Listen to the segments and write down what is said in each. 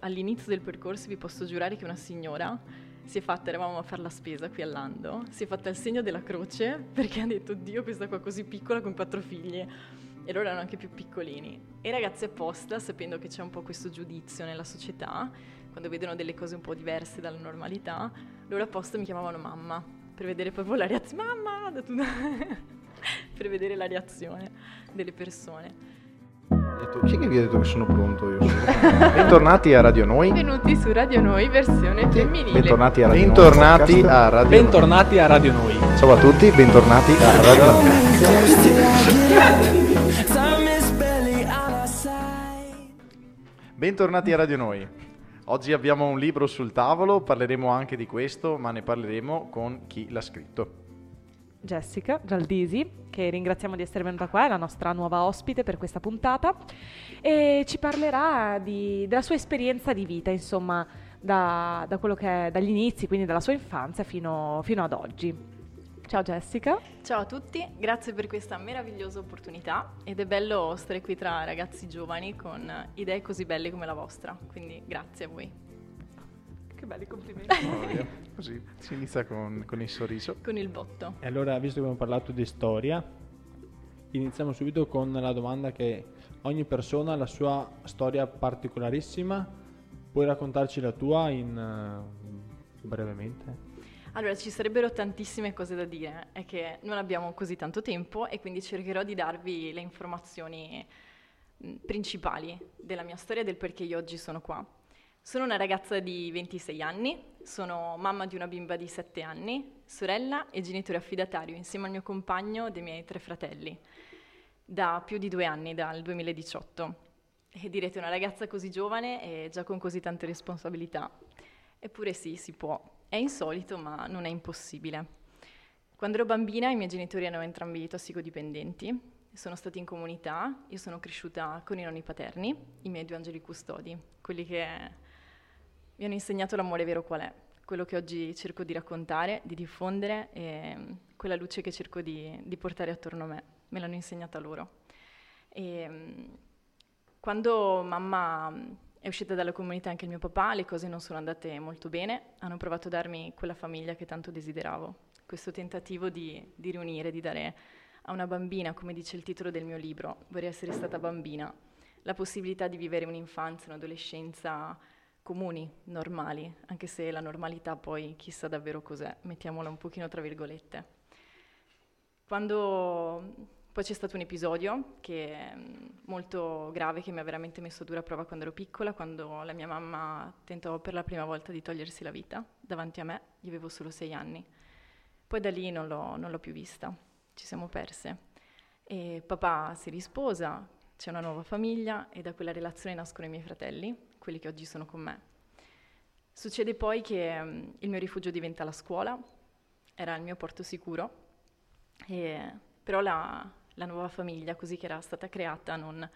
All'inizio del percorso vi posso giurare che una signora si è fatta, eravamo a fare la spesa qui all'Ando, si è fatta il segno della croce perché ha detto Dio questa qua così piccola con quattro figli. E loro erano anche più piccolini. E ragazzi apposta, sapendo che c'è un po' questo giudizio nella società, quando vedono delle cose un po' diverse dalla normalità, loro apposta mi chiamavano mamma per vedere proprio la reazione, mamma, per vedere la reazione delle persone detto, chi che vi ha detto che sono pronto io? Bentornati a Radio Noi. Benvenuti su Radio Noi, versione femminile. Bentornati a Radio bentornati Noi. A Radio bentornati a Radio Noi. Ciao a tutti, bentornati a Radio Noi. Bentornati a Radio Noi. Oggi abbiamo un libro sul tavolo, parleremo anche di questo, ma ne parleremo con chi l'ha scritto. Jessica Gialdisi, che ringraziamo di essere venuta qua, è la nostra nuova ospite per questa puntata e ci parlerà di, della sua esperienza di vita, insomma, da, da è dagli inizi, quindi dalla sua infanzia fino, fino ad oggi. Ciao Jessica. Ciao a tutti, grazie per questa meravigliosa opportunità ed è bello stare qui tra ragazzi giovani con idee così belle come la vostra, quindi grazie a voi. Che belli complimenti. Così si inizia con, con, il sorriso. Con il botto. E allora, visto che abbiamo parlato di storia, iniziamo subito con la domanda che ogni persona ha la sua storia particolarissima. Puoi raccontarci la tua in, uh, brevemente? Allora, ci sarebbero tantissime cose da dire, è che non abbiamo così tanto tempo e quindi cercherò di darvi le informazioni principali della mia storia e del perché io oggi sono qua. Sono una ragazza di 26 anni, sono mamma di una bimba di 7 anni, sorella e genitore affidatario insieme al mio compagno dei miei tre fratelli, da più di due anni, dal 2018. E direte una ragazza così giovane e già con così tante responsabilità. Eppure sì, si può. È insolito, ma non è impossibile. Quando ero bambina i miei genitori erano entrambi tossicodipendenti, sono stati in comunità, io sono cresciuta con i nonni paterni, i miei due angeli custodi, quelli che mi hanno insegnato l'amore vero qual è, quello che oggi cerco di raccontare, di diffondere e quella luce che cerco di, di portare attorno a me, me l'hanno insegnata loro. E, mm, quando mamma mm, è uscita dalla comunità anche il mio papà, le cose non sono andate molto bene, hanno provato a darmi quella famiglia che tanto desideravo, questo tentativo di, di riunire, di dare a una bambina, come dice il titolo del mio libro, vorrei essere stata bambina, la possibilità di vivere un'infanzia, un'adolescenza comuni, normali, anche se la normalità poi chissà davvero cos'è, mettiamola un pochino tra virgolette. Quando poi c'è stato un episodio che è molto grave, che mi ha veramente messo a dura prova quando ero piccola, quando la mia mamma tentò per la prima volta di togliersi la vita davanti a me, io avevo solo sei anni. Poi da lì non l'ho, non l'ho più vista, ci siamo perse. E papà si risposa, c'è una nuova famiglia e da quella relazione nascono i miei fratelli quelli che oggi sono con me. Succede poi che um, il mio rifugio diventa la scuola, era il mio porto sicuro, e, però la, la, nuova famiglia, così che era stata creata, non,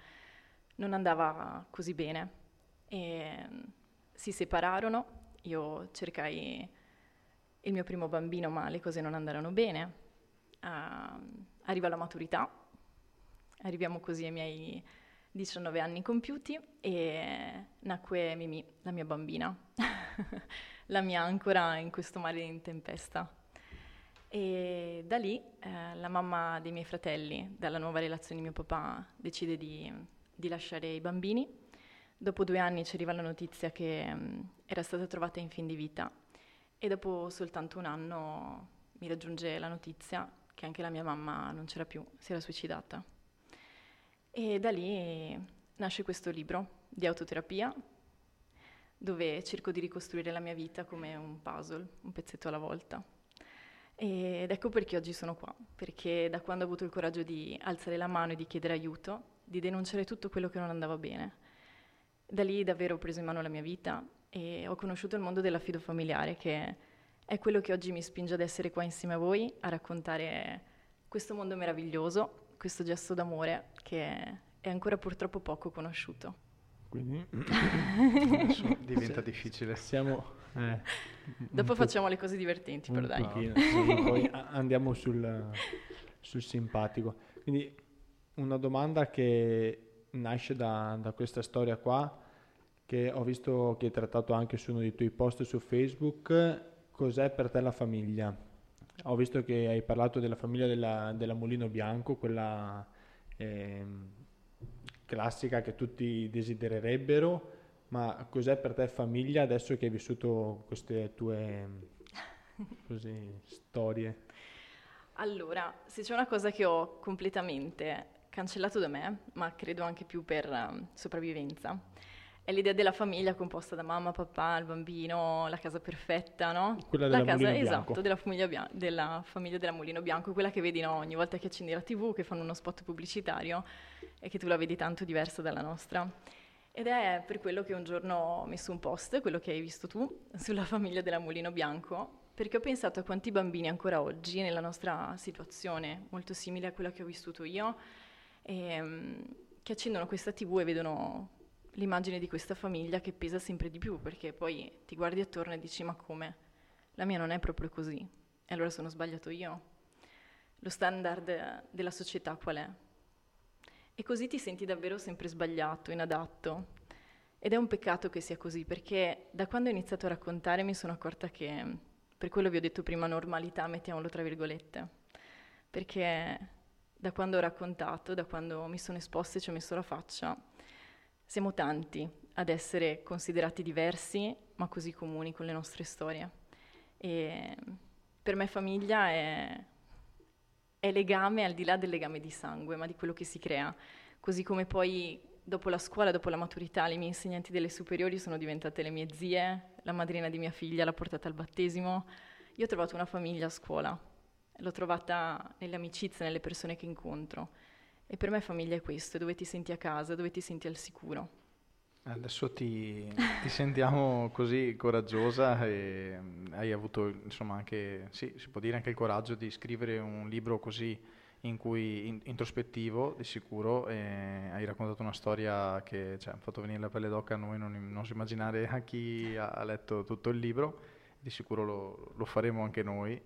non andava così bene. E, um, si separarono, io cercai il mio primo bambino, ma le cose non andarono bene. Uh, arriva la maturità, arriviamo così ai miei 19 anni compiuti e nacque Mimi, la mia bambina, la mia ancora in questo mare in tempesta. E da lì eh, la mamma dei miei fratelli, dalla nuova relazione di mio papà, decide di, di lasciare i bambini. Dopo due anni ci arriva la notizia che um, era stata trovata in fin di vita e dopo soltanto un anno mi raggiunge la notizia che anche la mia mamma non c'era più, si era suicidata. E da lì nasce questo libro di autoterapia dove cerco di ricostruire la mia vita come un puzzle, un pezzetto alla volta. Ed ecco perché oggi sono qua, perché da quando ho avuto il coraggio di alzare la mano e di chiedere aiuto, di denunciare tutto quello che non andava bene, da lì davvero ho preso in mano la mia vita e ho conosciuto il mondo dell'affido familiare, che è quello che oggi mi spinge ad essere qua insieme a voi, a raccontare questo mondo meraviglioso questo gesto d'amore che è ancora purtroppo poco conosciuto. Quindi diventa difficile. Siamo, eh, Dopo facciamo le cose divertenti, però dai. Pochino, sì, poi andiamo sul, sul, simpatico. Quindi una domanda che nasce da, da questa storia qua che ho visto che hai trattato anche su uno dei tuoi post su Facebook, cos'è per te la famiglia? Ho visto che hai parlato della famiglia della, della Mulino Bianco, quella eh, classica che tutti desidererebbero, ma cos'è per te famiglia adesso che hai vissuto queste tue così, storie? Allora, se c'è una cosa che ho completamente cancellato da me, ma credo anche più per um, sopravvivenza, è l'idea della famiglia composta da mamma, papà, il bambino, la casa perfetta, no? Quella della la casa, Mulino esatto, Bianco. della famiglia, bia- della famiglia della Mulino Bianco, quella che vedi no, ogni volta che accendi la tv, che fanno uno spot pubblicitario e che tu la vedi tanto diversa dalla nostra. Ed è per quello che un giorno ho messo un post, quello che hai visto tu, sulla famiglia della Mulino Bianco, perché ho pensato a quanti bambini ancora oggi, nella nostra situazione, molto simile a quella che ho vissuto io, ehm, che accendono questa tv e vedono l'immagine di questa famiglia che pesa sempre di più, perché poi ti guardi attorno e dici ma come? La mia non è proprio così. E allora sono sbagliato io. Lo standard della società qual è? E così ti senti davvero sempre sbagliato, inadatto. Ed è un peccato che sia così, perché da quando ho iniziato a raccontare mi sono accorta che, per quello vi ho detto prima, normalità, mettiamolo tra virgolette, perché da quando ho raccontato, da quando mi sono esposta e ci ho messo la faccia, siamo tanti ad essere considerati diversi, ma così comuni con le nostre storie. E per me famiglia è, è legame al di là del legame di sangue, ma di quello che si crea. Così come poi dopo la scuola, dopo la maturità, le mie insegnanti delle superiori sono diventate le mie zie, la madrina di mia figlia l'ha portata al battesimo. Io ho trovato una famiglia a scuola, l'ho trovata nelle amicizie, nelle persone che incontro. E per me famiglia è questo, dove ti senti a casa, dove ti senti al sicuro. Adesso ti, ti sentiamo così coraggiosa e mm, hai avuto insomma anche, sì, si può dire anche il coraggio di scrivere un libro così in cui, in- introspettivo di sicuro e hai raccontato una storia che cioè, ha fatto venire la pelle d'oca a noi, non, non so immaginare a chi ha, ha letto tutto il libro, di sicuro lo, lo faremo anche noi.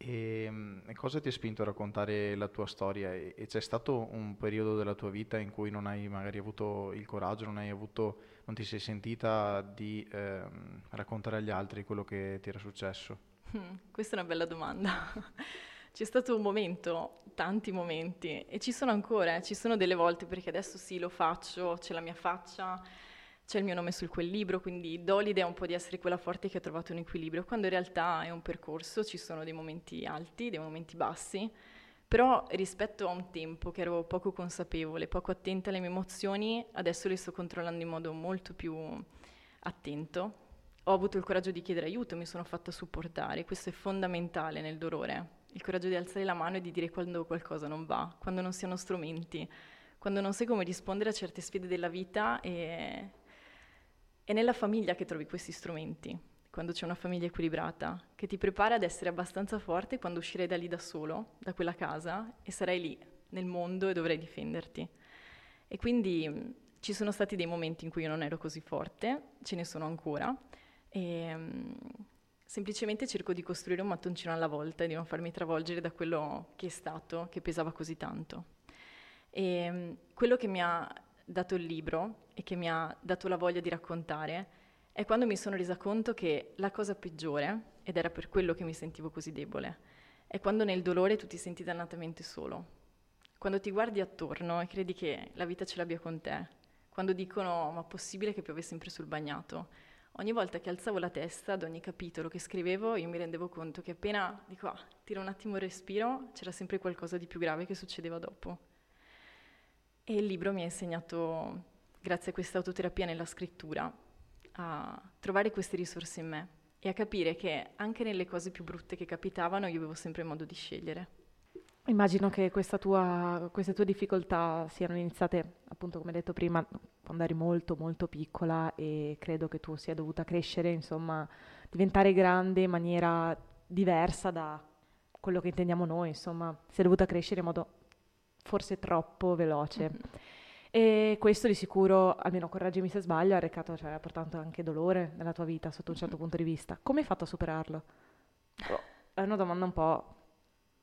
E, mm, e cosa ti ha spinto a raccontare la tua storia? E, c'è stato un periodo della tua vita in cui non hai magari avuto il coraggio, non avuto, non ti sei sentita di ehm, raccontare agli altri quello che ti era successo? Hmm, questa è una bella domanda. C'è stato un momento, tanti momenti, e ci sono ancora, eh, ci sono delle volte perché adesso sì lo faccio, c'è la mia faccia, c'è il mio nome su quel libro, quindi do l'idea un po' di essere quella forte che ha trovato un equilibrio, quando in realtà è un percorso, ci sono dei momenti alti, dei momenti bassi, però rispetto a un tempo che ero poco consapevole, poco attenta alle mie emozioni, adesso le sto controllando in modo molto più attento. Ho avuto il coraggio di chiedere aiuto, mi sono fatta supportare, questo è fondamentale nel dolore, il coraggio di alzare la mano e di dire quando qualcosa non va, quando non si hanno strumenti, quando non sai come rispondere a certe sfide della vita e è nella famiglia che trovi questi strumenti, quando c'è una famiglia equilibrata, che ti prepara ad essere abbastanza forte quando uscirai da lì da solo, da quella casa, e sarai lì, nel mondo, e dovrai difenderti. E quindi mh, ci sono stati dei momenti in cui io non ero così forte, ce ne sono ancora, e mh, semplicemente cerco di costruire un mattoncino alla volta e di non farmi travolgere da quello che è stato, che pesava così tanto. E mh, quello che mi ha dato il libro e che mi ha dato la voglia di raccontare è quando mi sono resa conto che la cosa peggiore, ed era per quello che mi sentivo così debole, è quando nel dolore tu ti senti dannatamente solo. Quando ti guardi attorno e credi che la vita ce l'abbia con te, quando dicono ma possibile che piove sempre sul bagnato, ogni volta che alzavo la testa ad ogni capitolo che scrivevo io mi rendevo conto che appena dico ah, tiro un attimo il respiro c'era sempre qualcosa di più grave che succedeva dopo. E il libro mi ha insegnato, grazie a questa autoterapia nella scrittura, a trovare queste risorse in me e a capire che anche nelle cose più brutte che capitavano io avevo sempre modo di scegliere. Immagino che questa tua- queste tue difficoltà siano iniziate, appunto, come detto prima, quando eri molto, molto piccola e credo che tu sia dovuta crescere, insomma, diventare grande in maniera diversa da quello che intendiamo noi, insomma, sei dovuta crescere in modo forse troppo veloce. E questo di sicuro, almeno correggimi se sbaglio, ha recato, cioè, ha portato anche dolore nella tua vita sotto un certo punto di vista. Come hai fatto a superarlo? Oh, È una domanda un po',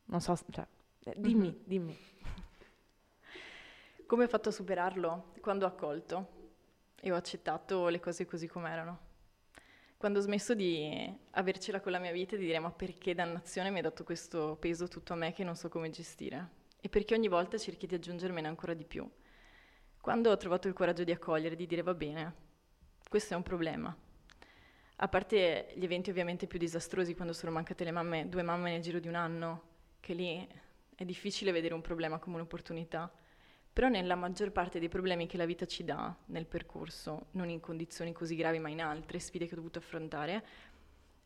non so, cioè, eh, dimmi, Mhm. dimmi. Come ho fatto a superarlo? Quando ho accolto e ho accettato le cose così com'erano. Quando ho smesso di avercela con la mia vita e di dire ma perché dannazione mi ha dato questo peso tutto a me che non so come gestire e perché ogni volta cerchi di aggiungermene ancora di più. Quando ho trovato il coraggio di accogliere, di dire va bene, questo è un problema. A parte gli eventi ovviamente più disastrosi quando sono mancate le mamme, due mamme nel giro di un anno, che lì è difficile vedere un problema come un'opportunità. Però nella maggior parte dei problemi che la vita ci dà nel percorso, non in condizioni così gravi ma in altre sfide che ho dovuto affrontare,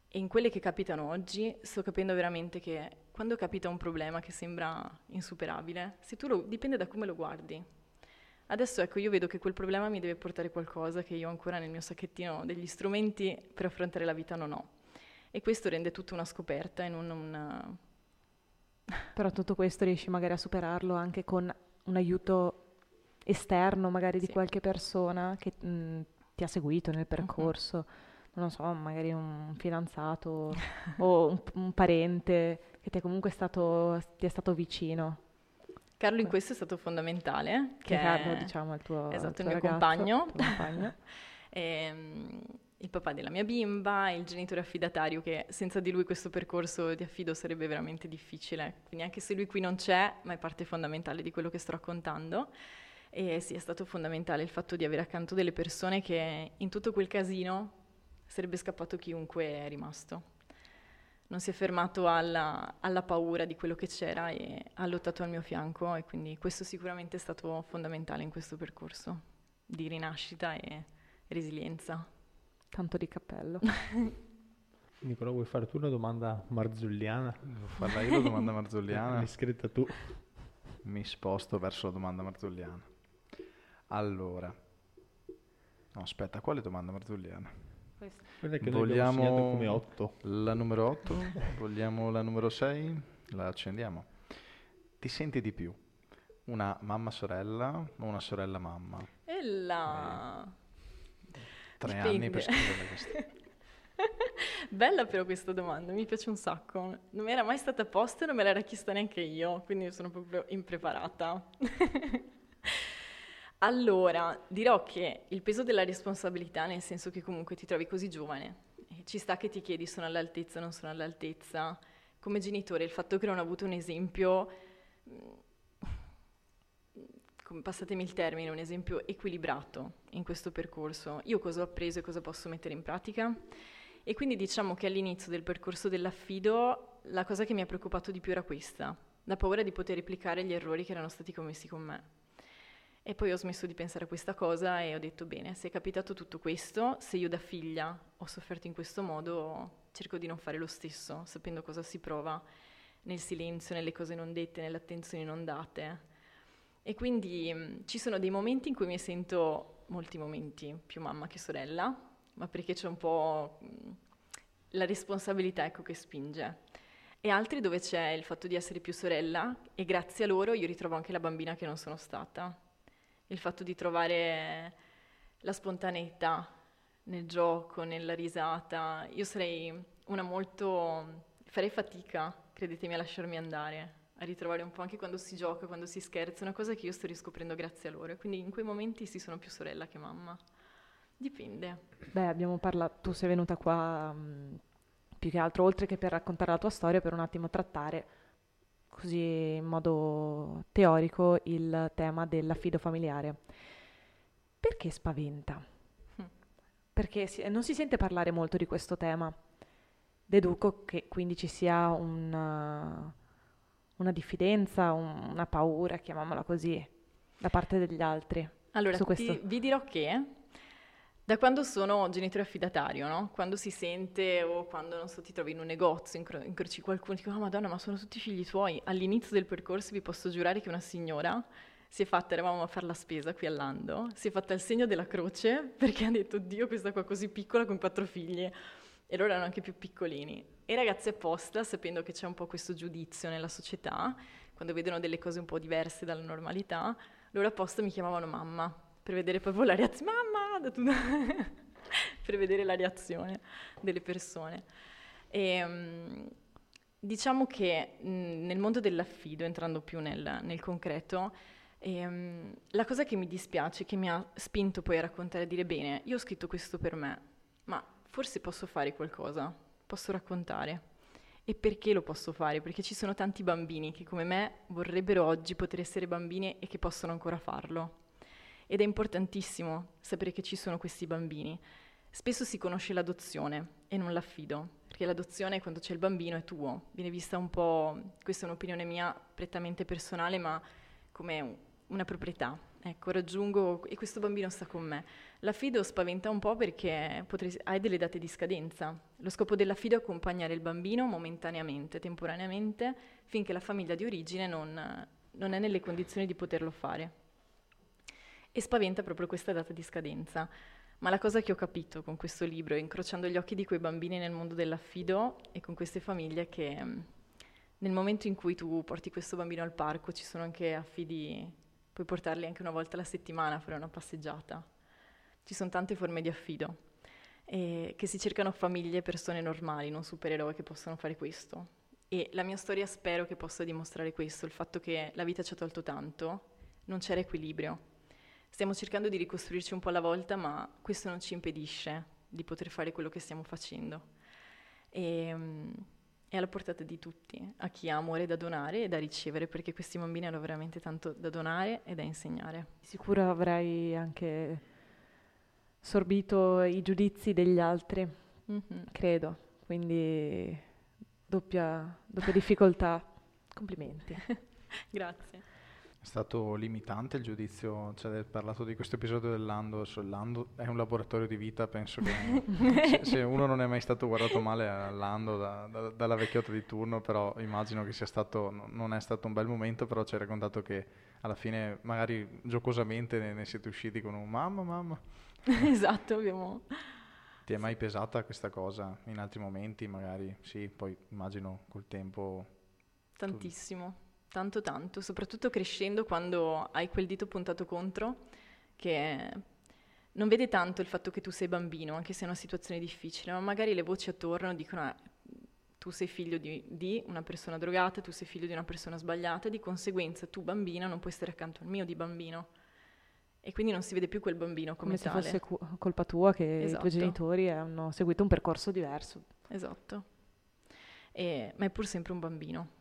e in quelle che capitano oggi, sto capendo veramente che quando capita un problema che sembra insuperabile, se tu lo, dipende da come lo guardi. Adesso ecco, io vedo che quel problema mi deve portare qualcosa che io ancora nel mio sacchettino degli strumenti per affrontare la vita non ho. E questo rende tutta una scoperta e non una... Però tutto questo riesci magari a superarlo anche con un aiuto esterno, magari di Sì. qualche persona che mh, ti ha seguito nel percorso, non lo so, magari un fidanzato o un, un parente che ti è comunque stato, ti è stato vicino. Carlo in questo è stato fondamentale. Che è- Carlo, diciamo, è il tuo, esatto, il il tuo mio ragazzo, compagno. il compagno. Ehm, il papà della mia bimba, il genitore affidatario che senza di lui questo percorso di affido sarebbe veramente difficile. Quindi anche se lui qui non c'è, ma è parte fondamentale di quello che sto raccontando. E sì, è stato fondamentale il fatto di avere accanto delle persone che in tutto quel casino sarebbe scappato chiunque è rimasto. Non si è fermato alla, alla paura di quello che c'era e ha lottato al mio fianco e quindi questo sicuramente è stato fondamentale in questo percorso di rinascita e resilienza. Tanto di cappello. Nicola, vuoi fare tu una domanda marzulliana? Devo farla io la domanda marzulliana? L'hai scritta tu. Mi sposto verso la domanda marzulliana. Allora. No, aspetta, quale domanda marzulliana? Quella che Vogliamo- come 8. La numero 8? Vogliamo la numero 6? La accendiamo. Ti senti di più? Una mamma sorella o una sorella mamma? E la... Tre Dipende. anni per scrivere questa. Bella però questa domanda, mi piace un sacco. Non mi era mai stata posta e non me l'era chiesta neanche io, quindi sono proprio impreparata. allora, dirò che il peso della responsabilità, nel senso che comunque ti trovi così giovane, e ci sta che ti chiedi sono all'altezza, non sono all'altezza. Come genitore, il fatto che non ho avuto un esempio, come- passatemi il termine, un esempio equilibrato in questo percorso. Io cosa ho appreso e cosa posso mettere in pratica? E quindi diciamo che all'inizio del percorso dell'affido la cosa che mi ha preoccupato di più era questa, la paura di poter replicare gli errori che erano stati commessi con me. E poi ho smesso di pensare a questa cosa e ho detto bene, se è capitato tutto questo, se io da figlia ho sofferto in questo modo, cerco di non fare lo stesso, sapendo cosa si prova nel silenzio, nelle cose non dette, nelle attenzioni non date. E quindi mh, ci sono dei momenti in cui mi sento, molti momenti, più mamma che sorella, ma perché c'è un po' mh, la responsabilità ecco, che spinge. E altri dove c'è il fatto di essere più sorella e grazie a loro io ritrovo anche la bambina che non sono stata. Il fatto di trovare la spontaneità nel gioco, nella risata. Io sarei una molto... farei fatica, credetemi, a lasciarmi andare, a ritrovare un po' anche quando si gioca, quando si scherza, una cosa che io sto riscoprendo grazie a loro. Quindi in quei momenti sì sono più sorella che mamma. Dipende. Beh, abbiamo parlato, tu sei venuta qua mh, più che altro, oltre che per raccontare la tua storia, per un attimo trattare così in modo teorico il tema dell'affido familiare. Perché spaventa? Hm. Perché si- non si sente parlare molto di questo tema. Deduco che quindi ci sia una, una diffidenza, un- una paura, chiamiamola così, da parte degli altri. Allora, Su ti- vi dirò che da quando sono genitore affidatario, no? quando si sente o quando, non so, ti trovi in un negozio, incro- incroci qualcuno dico, oh madonna, ma sono tutti figli tuoi. All'inizio del percorso vi posso giurare che una signora si è fatta, eravamo a fare la spesa qui all'Ando, si è fatta il segno della croce perché ha detto, Dio, questa qua così piccola con quattro figli. E loro erano anche più piccolini. E ragazzi apposta, sapendo che c'è un po' questo giudizio nella società, quando vedono delle cose un po' diverse dalla normalità, loro apposta mi chiamavano mamma per vedere proprio la reazione. Mamma! Da tutto- per vedere la reazione delle persone. E, mm, diciamo che mm, nel mondo dell'affido, entrando più nel, nel concreto, E, um, la cosa che mi dispiace, che mi ha spinto poi a raccontare e dire bene, io ho scritto questo per me, ma forse posso fare qualcosa, posso raccontare. E perché lo posso fare? Perché ci sono tanti bambini che come me vorrebbero oggi poter essere bambini e che possono ancora farlo. Ed è importantissimo sapere che ci sono questi bambini. Spesso si conosce l'adozione e non l'affido, perché l'adozione quando c'è il bambino è tuo, viene vista un po', questa è un'opinione mia prettamente personale, ma come una proprietà. Ecco, raggiungo e questo bambino sta con me. L'affido spaventa un po' perché potrei, hai delle date di scadenza. Lo scopo dell'affido è accompagnare il bambino momentaneamente, temporaneamente, finché la famiglia di origine non, non è nelle condizioni di poterlo fare. E spaventa proprio questa data di scadenza. Ma la cosa che ho capito con questo libro, incrociando gli occhi di quei bambini nel mondo dell'affido e con queste famiglie, è che nel momento in cui tu porti questo bambino al parco ci sono anche affidi puoi portarli anche una volta alla settimana a fare una passeggiata. Ci sono tante forme di affido e che si cercano famiglie persone normali, non supereroi che possono fare questo. E la mia storia spero che possa dimostrare questo, il fatto che la vita ci ha tolto tanto, non c'era equilibrio. Stiamo cercando di ricostruirci un po' alla volta, ma questo non ci impedisce di poter fare quello che stiamo facendo. E, è alla portata di tutti, a chi ha amore da donare e da ricevere, perché questi bambini hanno veramente tanto da donare e da insegnare. Sicuro avrai anche sorbito i giudizi degli altri, mm-hmm. credo, quindi doppia, doppia difficoltà. Complimenti. Grazie. È stato limitante il giudizio, cioè hai parlato di questo episodio dell'Ando, l'Ando è un laboratorio di vita, penso che se, se, uno non è mai stato guardato male all'Ando da, da, dalla vecchiotta di turno, però immagino che sia stato, non è stato un bel momento, però ci hai raccontato che alla fine magari giocosamente ne, ne siete usciti con un mamma, mamma. esatto, abbiamo... Ti è mai pesata questa cosa in altri momenti? Magari sì, poi immagino col tempo... Tantissimo. Tu tanto tanto, soprattutto crescendo quando hai quel dito puntato contro che non vede tanto il fatto che tu sei bambino, anche se è una situazione difficile, ma magari le voci attorno dicono ah, tu sei figlio di, di, una persona drogata, tu sei figlio di una persona sbagliata, di conseguenza tu bambina non puoi stare accanto al mio di bambino. E quindi non si vede più quel bambino come, come tale. se fosse cu- colpa tua che esatto. i tuoi esatto. genitori hanno seguito un percorso diverso. Esatto. E, ma è pur sempre un bambino.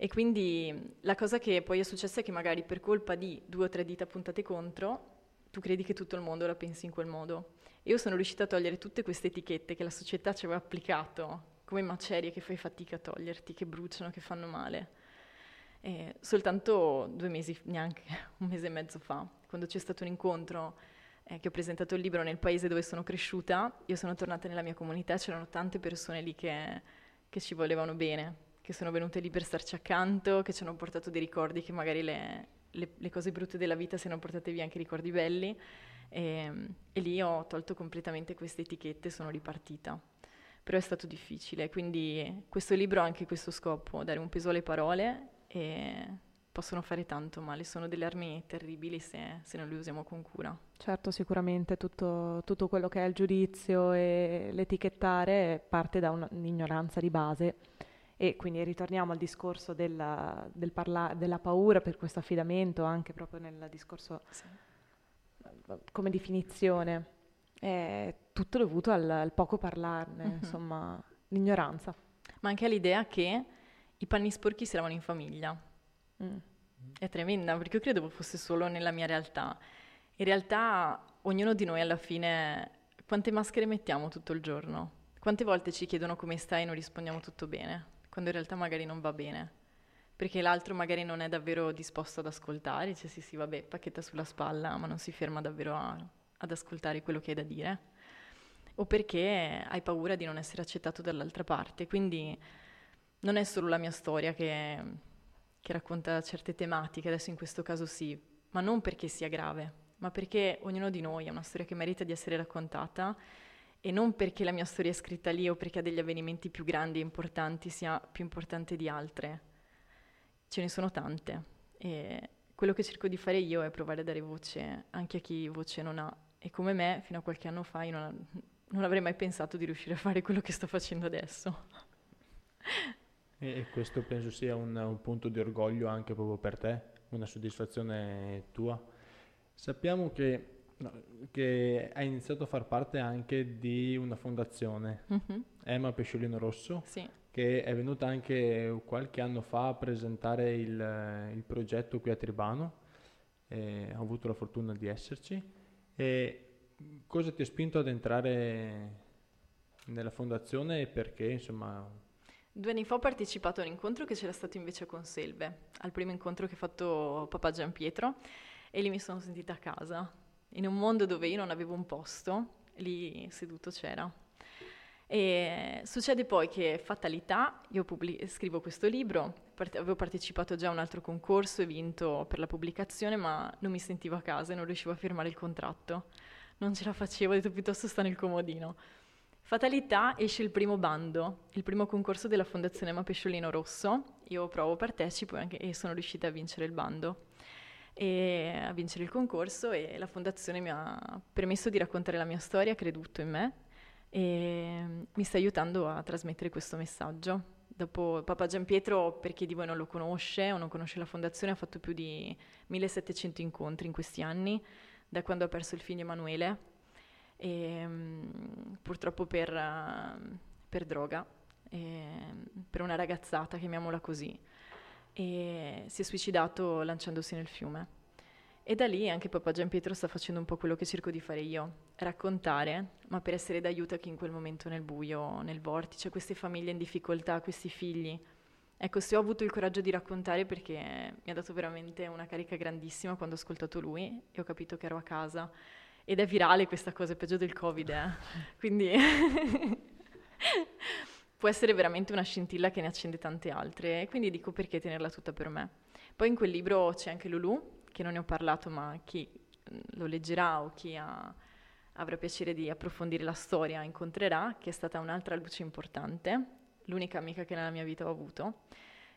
E quindi la cosa che poi è successa è che magari per colpa di due o tre dita puntate contro, tu credi che tutto il mondo la pensi in quel modo. E io sono riuscita a togliere tutte queste etichette che la società ci aveva applicato, come macerie che fai fatica a toglierti, che bruciano, che fanno male. E soltanto due mesi, neanche un mese e mezzo fa, quando c'è stato un incontro eh, che ho presentato il libro nel paese dove sono cresciuta, io sono tornata nella mia comunità c'erano tante persone lì che, che ci volevano bene che sono venute lì per starci accanto, che ci hanno portato dei ricordi che magari le, le, le cose brutte della vita si hanno portate via anche ricordi belli. E, e lì ho tolto completamente queste etichette e sono ripartita. Però è stato difficile, quindi questo libro ha anche questo scopo, dare un peso alle parole e possono fare tanto male, sono delle armi terribili se, se non le usiamo con cura. Certo, sicuramente tutto, tutto, quello che è il giudizio e l'etichettare parte da un'ignoranza di base e quindi ritorniamo al discorso della, del parla- della paura per questo affidamento, anche proprio nel discorso sì. come definizione. È tutto dovuto al, al poco parlarne, uh-huh. insomma, l'ignoranza. Ma anche all'idea che i panni sporchi si lavano in famiglia. Mm. È tremenda, perché io credevo fosse solo nella mia realtà. In realtà ognuno di noi alla fine, quante maschere mettiamo tutto il giorno? Quante volte ci chiedono come stai e non rispondiamo tutto bene? Quando in realtà magari non va bene, perché l'altro magari non è davvero disposto ad ascoltare, dice sì sì vabbè, pacchetta sulla spalla, ma non si ferma davvero a, ad ascoltare quello che hai da dire, o perché hai paura di non essere accettato dall'altra parte, quindi non è solo la mia storia che, che racconta certe tematiche, adesso in questo caso sì, ma non perché sia grave, ma perché ognuno di noi ha una storia che merita di essere raccontata e non perché la mia storia è scritta lì o perché ha degli avvenimenti più grandi e importanti sia più importante di altre. Ce ne sono tante e quello che cerco di fare io è provare a dare voce anche a chi voce non ha e come me fino a qualche anno fa io non, non avrei mai pensato di riuscire a fare quello che sto facendo adesso. E questo penso sia un, un punto di orgoglio anche proprio per te, una soddisfazione tua. Sappiamo che, no, che hai iniziato a far parte anche di una fondazione, Mhm, Emma Pesciolino Rosso, Sì. che è venuta anche qualche anno fa a presentare il, il progetto qui a Tribano. e ho avuto la fortuna di esserci. E cosa ti ha spinto ad entrare nella fondazione e perché, insomma, Due anni fa ho partecipato a un incontro che c'era stato invece con Selve, al primo incontro che ha fatto papà Giampietro, e lì mi sono sentita a casa, in un mondo dove io non avevo un posto, lì seduto c'era. E succede poi che, fatalità, io pubblic- scrivo questo libro, part- avevo partecipato già a un altro concorso e vinto per la pubblicazione, ma non mi sentivo a casa e non riuscivo a firmare il contratto. Non ce la facevo, ho detto piuttosto sta nel comodino. Fatalità esce il primo bando, il primo concorso della Fondazione Ma Pesciolino Rosso. Io provo, partecipo anche- e sono riuscita a vincere il bando, e a vincere il concorso e la Fondazione mi ha permesso di raccontare la mia storia, ha creduto in me e mi sta aiutando a trasmettere questo messaggio. Dopo Papa Giampietro, per chi di voi non lo conosce o non conosce la Fondazione, ha fatto più di 1700 incontri in questi anni, da quando ha perso il figlio Emanuele e, mm, purtroppo per, per droga, e, per una ragazzata, chiamiamola così, e si è suicidato lanciandosi nel fiume. E da lì anche Papa Giampietro sta facendo un po' quello che cerco di fare io, raccontare, ma per essere d'aiuto a chi in quel momento nel buio, nel vortice, queste famiglie in difficoltà, questi figli. Ecco, se ho avuto il coraggio di raccontare perché mi ha dato veramente una carica grandissima quando ho ascoltato lui e ho capito che ero a casa. Ed è virale questa cosa, è peggio del Covid, eh. Quindi può essere veramente una scintilla che ne accende tante altre. E quindi dico perché tenerla tutta per me. Poi in quel libro c'è anche Lulu, che non ne ho parlato, ma chi mm, lo leggerà o chi ha- avrà piacere di approfondire la storia incontrerà, che è stata un'altra luce importante, l'unica amica che nella mia vita ho avuto,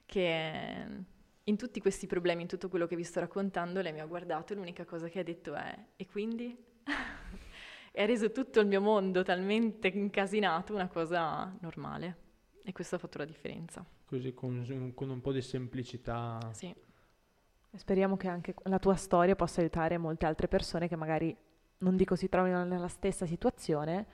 che mm, in tutti questi problemi, in tutto quello che vi sto raccontando, lei mi ha guardato e l'unica cosa che ha detto è e quindi? e ha reso tutto il mio mondo talmente incasinato una cosa normale. E questo ha fatto la differenza. così con, con un po' di semplicità. Sì. Speriamo che anche la tua storia possa aiutare molte altre persone che magari, non dico si trovino nella stessa situazione,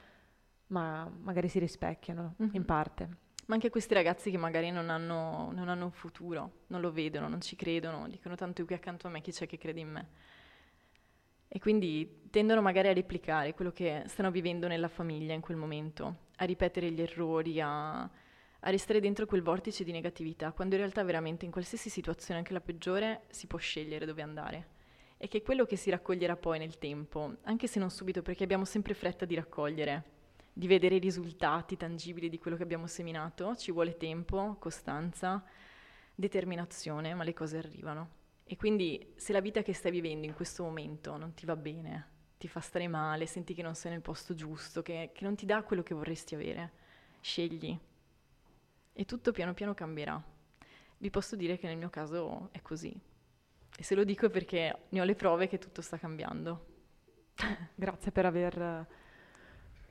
ma magari si rispecchiano Mhm. in parte. Ma anche questi ragazzi che magari non hanno, non hanno un futuro, non lo vedono, non ci credono, dicono tanto qui accanto a me chi c'è che crede in me. E quindi tendono magari a replicare quello che stanno vivendo nella famiglia in quel momento, a ripetere gli errori, a, a restare dentro quel vortice di negatività, quando in realtà veramente in qualsiasi situazione, anche la peggiore, si può scegliere dove andare. E che quello che si raccoglierà poi nel tempo, anche se non subito, perché abbiamo sempre fretta di raccogliere, di vedere i risultati tangibili di quello che abbiamo seminato, ci vuole tempo, costanza, determinazione, ma le cose arrivano. E quindi se la vita che stai vivendo in questo momento non ti va bene, ti fa stare male, senti che non sei nel posto giusto, che, che non ti dà quello che vorresti avere, scegli. E tutto piano piano cambierà. Vi posso dire che nel mio caso è così. E se lo dico è perché ne ho le prove che tutto sta cambiando. Grazie per aver...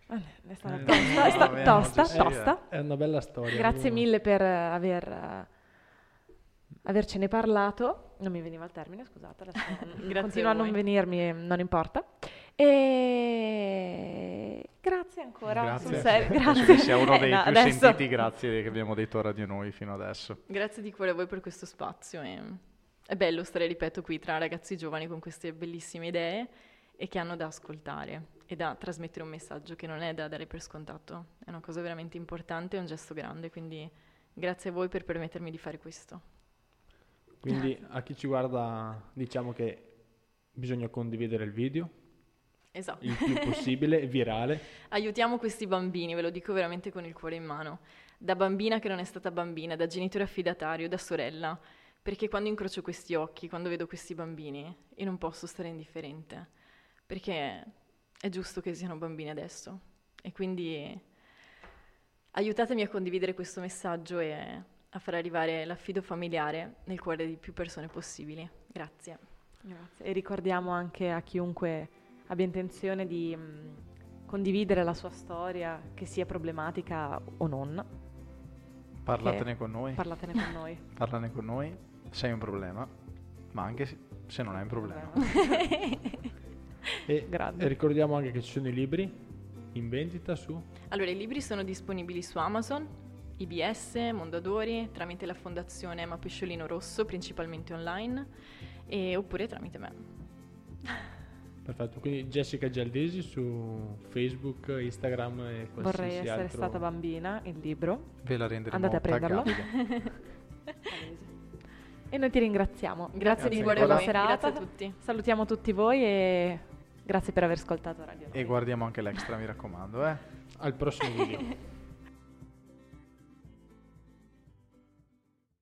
eh, è stata Eh, tosta, è no, sta- vabbè, tosta, sì, tosta. È una bella storia. Grazie mille per eh, aver, eh, avercene parlato. Non mi veniva il termine, scusate, adesso continua a a non venirmi, non importa. E grazie ancora. Grazie. Penso grazie. che sia uno Eh, dei no, più adesso- sentiti grazie che abbiamo detto ora di noi fino adesso. Grazie di cuore a voi per questo spazio. e È bello stare, ripeto, qui tra ragazzi giovani con queste bellissime idee e che hanno da ascoltare e da trasmettere un messaggio che non è da dare per scontato. È una cosa veramente importante, è un gesto grande, quindi grazie a voi per permettermi di fare questo. Quindi a chi ci guarda diciamo che bisogna condividere il video Esatto. il più possibile, virale. Aiutiamo questi bambini, ve lo dico veramente con il cuore in mano. Da bambina che non è stata bambina, da genitore affidatario, da sorella. Perché quando incrocio questi occhi, quando vedo questi bambini, io non posso stare indifferente. Perché è giusto che siano bambini adesso. E quindi aiutatemi a condividere questo messaggio e a far arrivare l'affido familiare nel cuore di più persone possibili. Grazie. Grazie. E ricordiamo anche a chiunque abbia intenzione di mh, condividere la sua storia, che sia problematica o non, Parlatene con noi, parlatene con noi. parlane con noi, sei un problema, ma anche se, se non è un problema. E, Grande. e ricordiamo anche che ci sono i libri in vendita su... Allora, i libri sono disponibili su Amazon, IBS, Mondadori, tramite la fondazione Emma Pesciolino Rosso, principalmente online, e, oppure tramite me. Perfetto, quindi Jessica Gialdesi su Facebook, Instagram e qualsiasi Vorrei essere altro... stata bambina, il libro. Ve la renderemo Andate a prenderlo. E noi ti ringraziamo. Grazie, Grazie di cuore per serata. grazie a tutti. Salutiamo tutti voi e grazie per aver ascoltato Radio e guardiamo anche l'extra, mi raccomando. Eh. Al prossimo video.